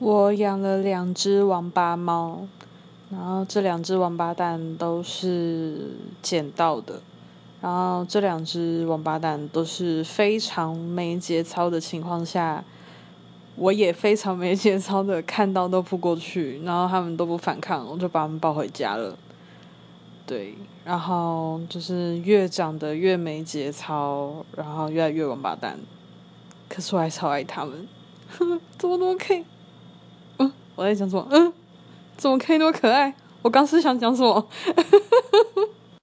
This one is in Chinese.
我养了两只王八猫，然后这两只王八蛋都是捡到的，然后这两只王八蛋都是非常没节操的情况下，我也非常没节操的看到都扑过去，然后他们都不反抗，我就把他们抱回家了。对，然后就是越长得越没节操，然后越来越王八蛋，可是我还超爱他们，怎么怎么可以？我在讲什么？嗯，怎么可以那么可爱？我刚是想讲什么？